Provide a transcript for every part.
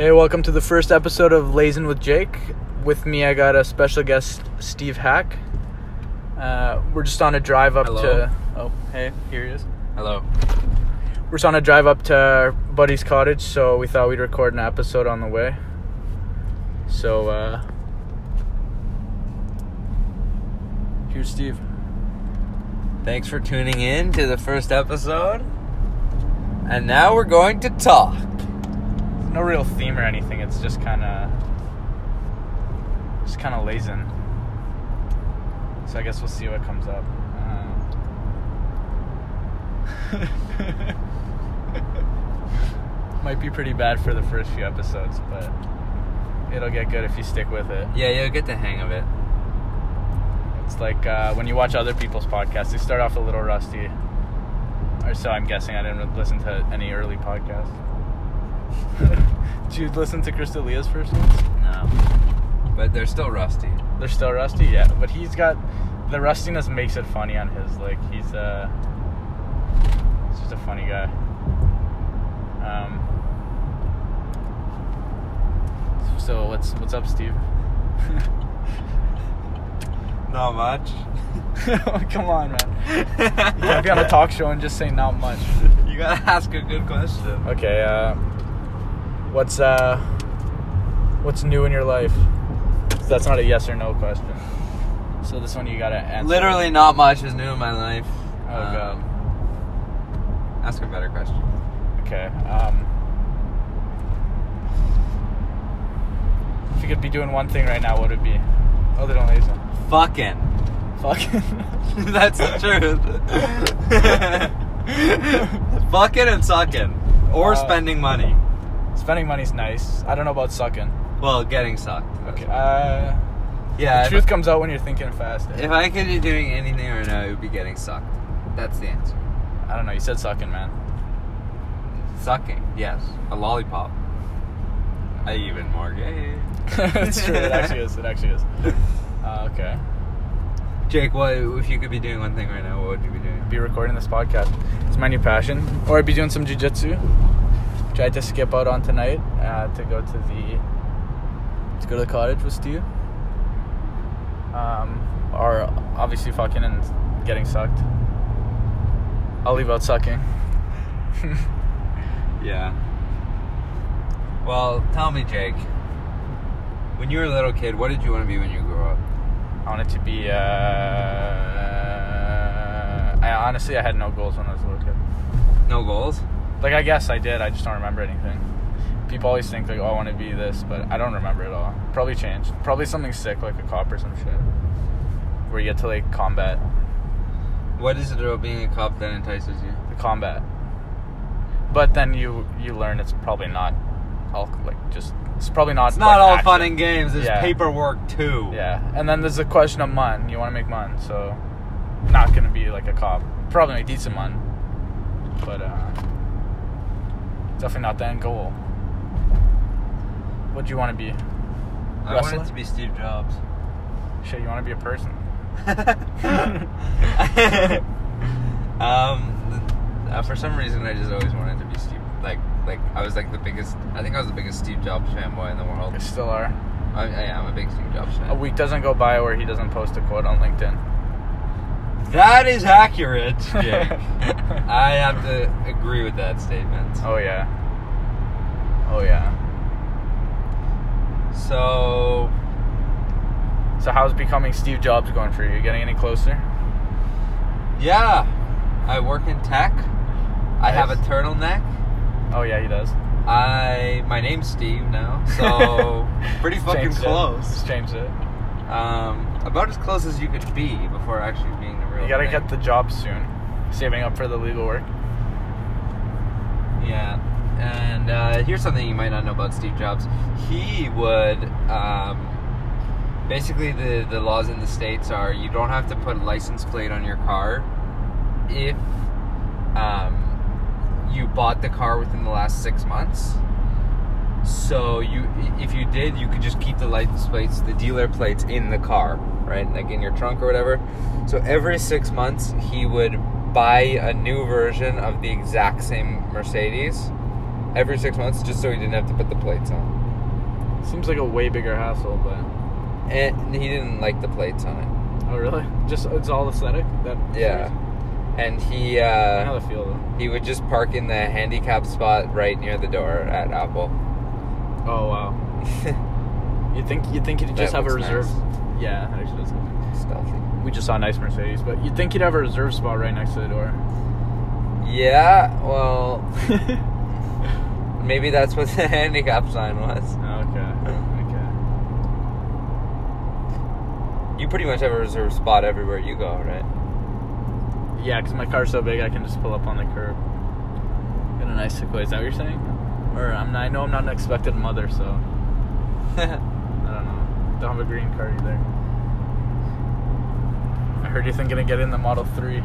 Hey, welcome to the first episode of Lazing with Jake. With me, I got a special guest, Steve Hack. Uh, we're just on a drive up Hello. to. Oh, hey, here he is. Hello. We're just on a drive up to our buddy's cottage, so we thought we'd record an episode on the way. So, uh. Here's Steve. Thanks for tuning in to the first episode. And now we're going to talk. No real theme or anything, it's just kind of. Just kind of lazing. So I guess we'll see what comes up. Uh, Might be pretty bad for the first few episodes, but it'll get good if you stick with it. Yeah, you'll get the hang of it. It's like uh, when you watch other people's podcasts, they start off a little rusty. Or so I'm guessing. I didn't listen to any early podcasts. Did you listen to Chris D'Elia's first ones? No. But they're still rusty. They're still rusty, yeah. But he's got the rustiness makes it funny on his. Like he's uh, he's just a funny guy. Um. So what's what's up, Steve? Not much. Come on, man. You can't be on a talk show and just say not much. You gotta ask a good question. Okay, uh, what's uh, what's new in your life? That's not a yes or no question. So this one you gotta answer. Literally not much is new in my life. Oh god. Um, Ask a better question. Okay. Um, if you could be doing one thing right now, what would it be? Other than laser. Fucking. Fucking. That's the truth. Fucking and sucking. Or Uh, spending money. Spending money's nice. I don't know about sucking. Well, getting sucked. Okay. Uh, Yeah. the truth comes out when you're thinking fast. If I could be doing anything right now, it would be getting sucked. That's the answer. I don't know. You said sucking, man. Sucking, yes. A lollipop. I even more gay. it's true. It actually is. It actually is. Uh, okay. Jake, what if you could be doing one thing right now? What would you be doing? Be recording this podcast. It's my new passion. Or I'd be doing some jujitsu. Tried to skip out on tonight uh, to go to the to go to the cottage with Steve. Um, or obviously fucking and getting sucked. I'll leave out sucking. Yeah. Well, tell me, Jake. When you were a little kid, what did you want to be when you grew up? I wanted to be. Uh, I honestly I had no goals when I was a little kid. No goals? Like I guess I did. I just don't remember anything. People always think like, oh, I want to be this, but I don't remember it all. Probably changed. Probably something sick like a cop or some shit, where you get to like combat What is it about being a cop that entices you? the combat. But then you you learn it's probably not all like just it's probably not. It's not like, all action. fun and games. There's Yeah. paperwork too. Yeah, and then there's a question of mon. You want to make mon, so not gonna be like a cop. Probably make decent mon, but uh, definitely not the end goal. What do you want to be? I Wrestler? wanted to be Steve Jobs. Shit, you want to be a person? um, uh, for some reason, I just always wanted to be Steve. Like, like I was like the biggest. I think I was the biggest Steve Jobs fanboy in the world. You still are. I, I am a big Steve Jobs fan. A week doesn't go by where he doesn't post a quote on LinkedIn. That is accurate, Jake. I have to agree with that statement. Oh yeah. Oh yeah. So, So how's becoming Steve Jobs going for you? Are you getting any closer? yeah, I work in tech. I have a turtleneck. Oh yeah, he does. I my name's Steve now, so pretty fucking Changed it. close. Just changed it. Um, about as close as you could be before actually being the real. You gotta thing. get the job soon. Saving up for the legal work. Yeah, and uh, here's something you might not know about Steve Jobs. He would um, basically the the laws in the states are you don't have to put a license plate on your car if um, you bought the car within the last six months. So you, if you did, you could just keep the license plates, the dealer plates in the car, right, like in your trunk or whatever. So every six months, he would buy a new version of the exact same Mercedes every six months, just so he didn't have to put the plates on. Seems like a way bigger hassle, but And he didn't like the plates on it. oh really? Just it's all aesthetic. That Yeah. And he uh, he would just park in the handicap spot right near the door at Apple. Oh wow. You think you think he'd just That have a reserve? nice. Yeah, actually does. look Stealthy. We just saw a nice Mercedes, but you'd think you'd have a reserve spot right next to the door. Yeah, well, maybe that's what the handicap sign was. okay. Okay. You pretty much have a reserved spot everywhere you go, right? Yeah, because my car's so big, I can just pull up on the curb. Get a nice Sequoia. Is that what you're saying? Or I'm I know I'm not an expected mother, so don't. Don't have a green card either. I heard you're thinking of getting the Model 3.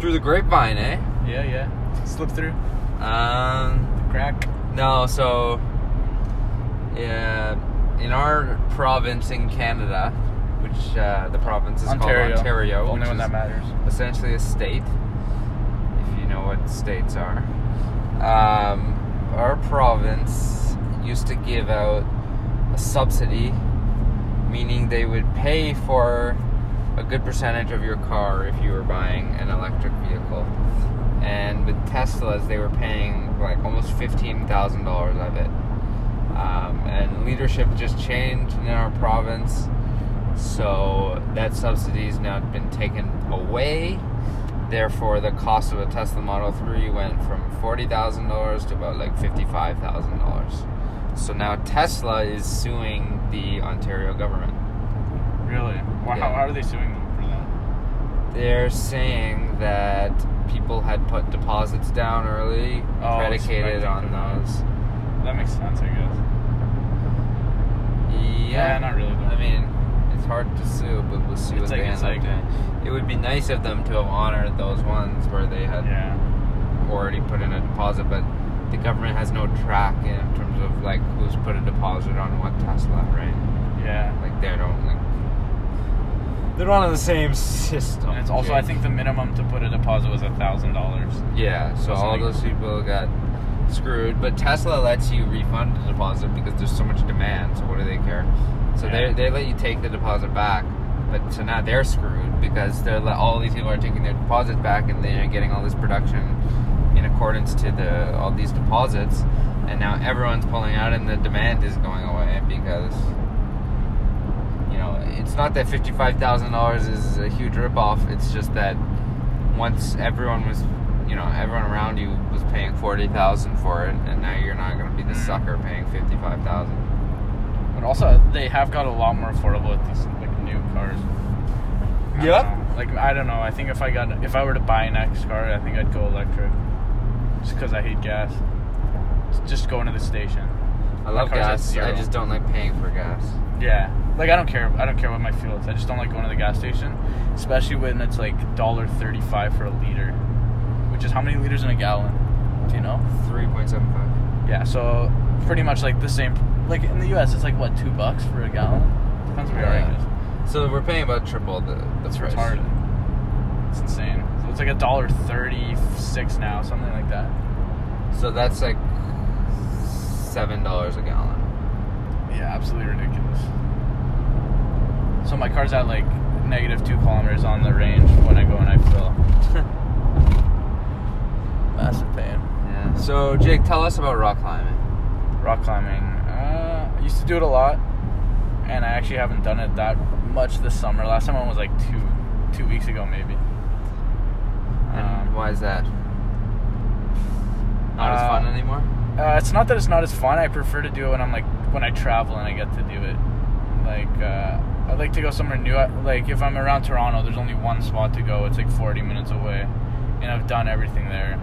Through the grapevine, eh? Yeah, yeah. Slip through. Um, Crack. no, so yeah, in our province in Canada, which uh, the province is Ontario. called Ontario, Only which one that matters. essentially a state, if you know what states are. Um, our province used to give out subsidy, meaning they would pay for a good percentage of your car if you were buying an electric vehicle. And with Teslas, they were paying like almost fifteen thousand dollars of it. Um, and leadership just changed in our province, so that subsidy has now been taken away. Therefore, the cost of a Tesla Model 3 went from $40,000 to about like $55,000. So now Tesla is suing the Ontario government. Really? Why, Yeah. how, are they suing them for that? They're saying that people had put deposits down early, Oh, predicated on those. That makes sense, I guess. Yeah, Yeah, not really, though. I mean, it's hard to sue, but we'll see It's what like- they end up like- doing. It would be nice of them to have honored those ones where they had Yeah. already put in a deposit, but the government has no track in terms of like who's put a deposit on what Tesla, right? Yeah. Like they don't like they're not in the same system. And it's also, I think the minimum to put a deposit was a thousand dollars. yeah. So So all something- those people got screwed, but Tesla lets you refund the deposit because there's so much demand. So what do they care? So Yeah. they they let you take the deposit back. But so now they're screwed because they're le- all these people are taking their deposits back and they're getting all this production in accordance to the all these deposits, and now everyone's pulling out and the demand is going away because you know it's not that fifty five thousand dollars is a huge ripoff. It's just that once everyone was you know everyone around you was paying forty thousand for it, and now you're not going to be the Mhm. sucker paying fifty five thousand. But also, they have got a lot more affordable with these like new cars. I Yep. know. Like I don't know. I think if I got if I were to buy an X car, I think I'd go electric. Just because I hate gas. Just going to the station. I love gas. I just don't like paying for gas. Yeah. Like I don't care. I don't care what my fuel is. I just don't like going to the gas station, especially when it's like dollar thirty five for a liter, which is how many liters in a gallon? Do you know? Three point seven five. Yeah. So pretty much like the same. Like in the U.S., it's like what two bucks for a gallon. Depends where you are, I Yeah. guess. So we're paying about triple the the That's price. retarded. It's insane. So it's like a dollar thirty six now, something like that. So that's like seven dollars a gallon. Yeah, absolutely ridiculous. So my car's at like negative two kilometers on the range when I go and I fill. Massive pain. Yeah. So Jake, tell us about rock climbing. Rock climbing. Uh, I used to do it a lot, and I actually haven't done it that much this summer. Last time I was like two two weeks ago, maybe. Why is that? Not as uh, fun anymore. Uh, it's not that it's not as fun. I prefer to do it when I'm like when I travel and I get to do it. Like uh, I like to go somewhere new. Like if I'm around Toronto, there's only one spot to go. It's like 40 minutes away, and I've done everything there.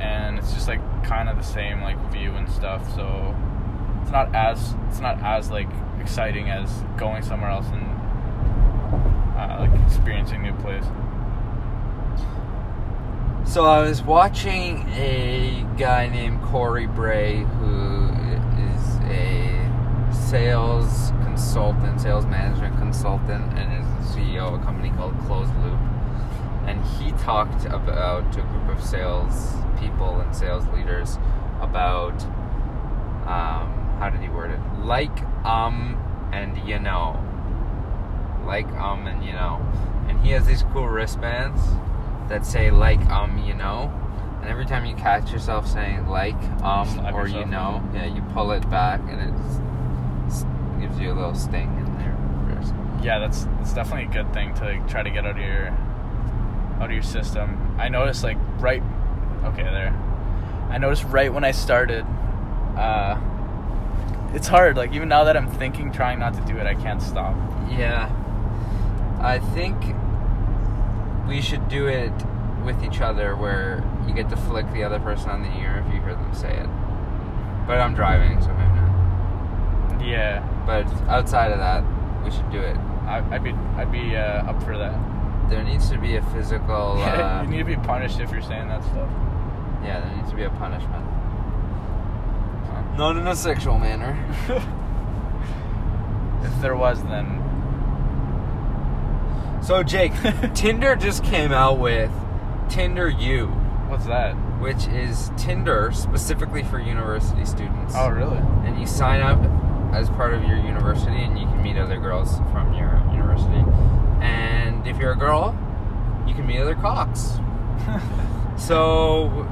And it's just like kind of the same like view and stuff. So it's not as it's not as like exciting as going somewhere else and uh, like experiencing a new place. So I was watching a guy named Cory Bray, who is a sales consultant, sales management consultant, and is the CEO of a company called Closed Loop. and he talked about to a group of sales people and sales leaders about um, how did he word it? Like um and you know, like um and you know, and he has these cool wristbands that say like um you know. And every time you catch yourself saying like um Slap or you know, yeah, you pull it back and it gives you a little sting in there. Yeah, that's that's definitely a good thing to like, try to get out of your out of your system. I noticed like right okay there. I noticed right when I started, uh it's hard. Like even now that I'm thinking trying not to do it, I can't stop. Yeah. I think we should do it with each other where you get to flick the other person on the ear if you hear them say it. But I'm driving, so maybe not. Yeah. But outside of that, we should do it. I, I'd be I'd be uh, up for that. There needs to be a physical. Uh, you need to be punished if you're saying that stuff. yeah, there needs to be a punishment. Not in a sexual manner. If there was, then So, Jake, Tinder just came out with Tinder U, what's that? which is Tinder specifically for university students. Oh, really? and you sign up as part of your university and you can meet other girls from your university and if you're a girl you can meet other cocks so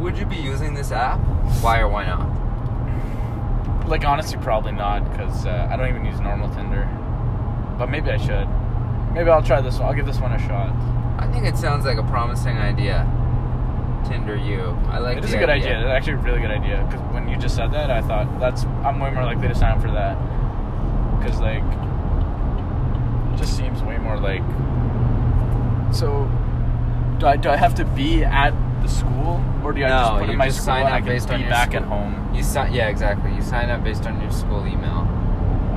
would you be using this app why or why not Like honestly, probably not because uh, I don't even use normal Tinder. But maybe I should. Maybe I'll try this one. I'll give this one a shot. i think it sounds like a promising idea tinder you. I like it is a good idea. It's actually a really good idea. Because when you just said that, I thought that's I'm way more likely to sign up for that. Because like, it just seems way more like. So, do I do I have to be at the school, or do I just put in my school sign and I up can based be back school. at home? you sign yeah exactly you sign up based on your school email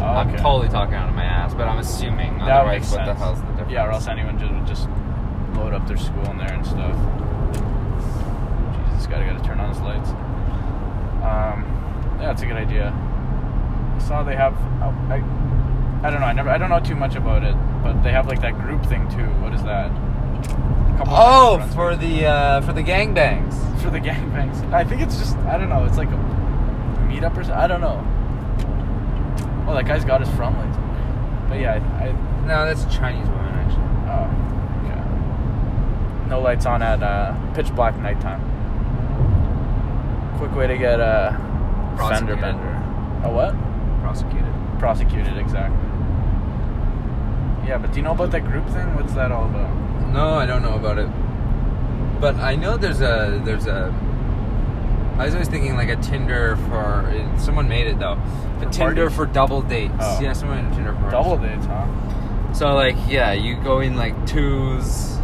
Oh, i'm totally talking out of my ass but i'm assuming That otherwise makes what the hell's the difference Yeah, or else anyone just would just load up their school in there and stuff. Jesus, gotta gotta turn on his lights. Um, yeah, that's a good idea. I saw they have. I, I don't know. I never. I don't know too much about it, but they have like that group thing too. What is that? A couple of oh for the uh, for the gangbangs for the gangbangs. I think it's just. I don't know. It's like a meetup or something. I don't know. Well, that guy's got his front lights. But yeah, I, I No, that's a Chinese woman, actually. Oh, okay. No lights on at uh, pitch black nighttime. Quick way to get a fender bender. A what? Prosecuted. Prosecuted, exactly. Yeah, but do you know about that group thing? What's that all about? No, I don't know about it. But I know there's a there's a. I was always thinking like a Tinder for someone made it though. A Tinder parties? for double dates. Oh. Yeah, someone made a Tinder for Double dates, huh? So like yeah, you go in like twos.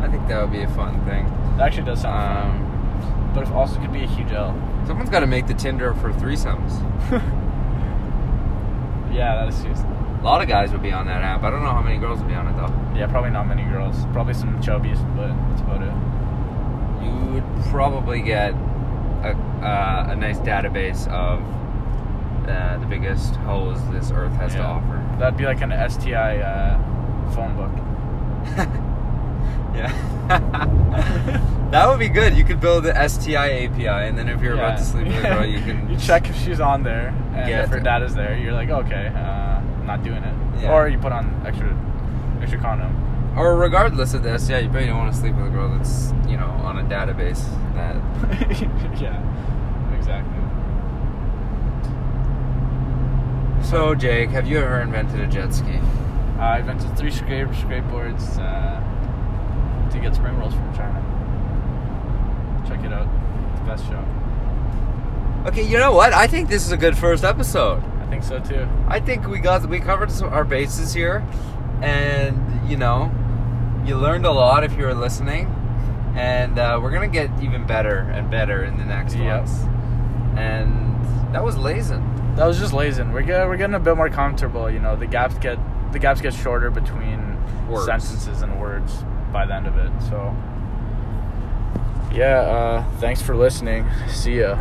I think that would be a fun thing. That actually does sound Um, fun. But it also could be a huge L. someone's got to make the Tinder for threesomes. Yeah, that is huge. A lot of guys would be on that app. I don't know how many girls would be on it though. Yeah, probably not many girls. Probably some chubbies, but that's about it. You would probably get a, uh, a nice database of uh, the biggest holes this earth has to offer. That'd be like an STI uh, phone book. yeah. that would be good. You could build the STI API, and then if you're about to sleep with a girl, you can you check if she's on there, and if her is there, you're like, okay, uh, I'm not doing it. Yeah. Or you put on extra, extra condom. Or regardless of this, yeah, you probably don't want to sleep with a girl that's you know on a database that. yeah, exactly. So Jake, have you ever invented a jet ski? Uh, I invented three scrape skateboards uh, to get spring rolls from China. Check it out. It's the best show. Okay, you know what? I think this is a good first episode. I think so too. I think we got we covered some, our bases here, and you know, you learned a lot if you were listening, and uh, we're gonna get even better and better in the next Yep. ones. And that was Lazen. That was just lazing. We're get, we're getting a bit more comfortable. You know, the gaps get the gaps get shorter between Words. sentences and words by the end of it. So, yeah. Uh, thanks for listening. See ya.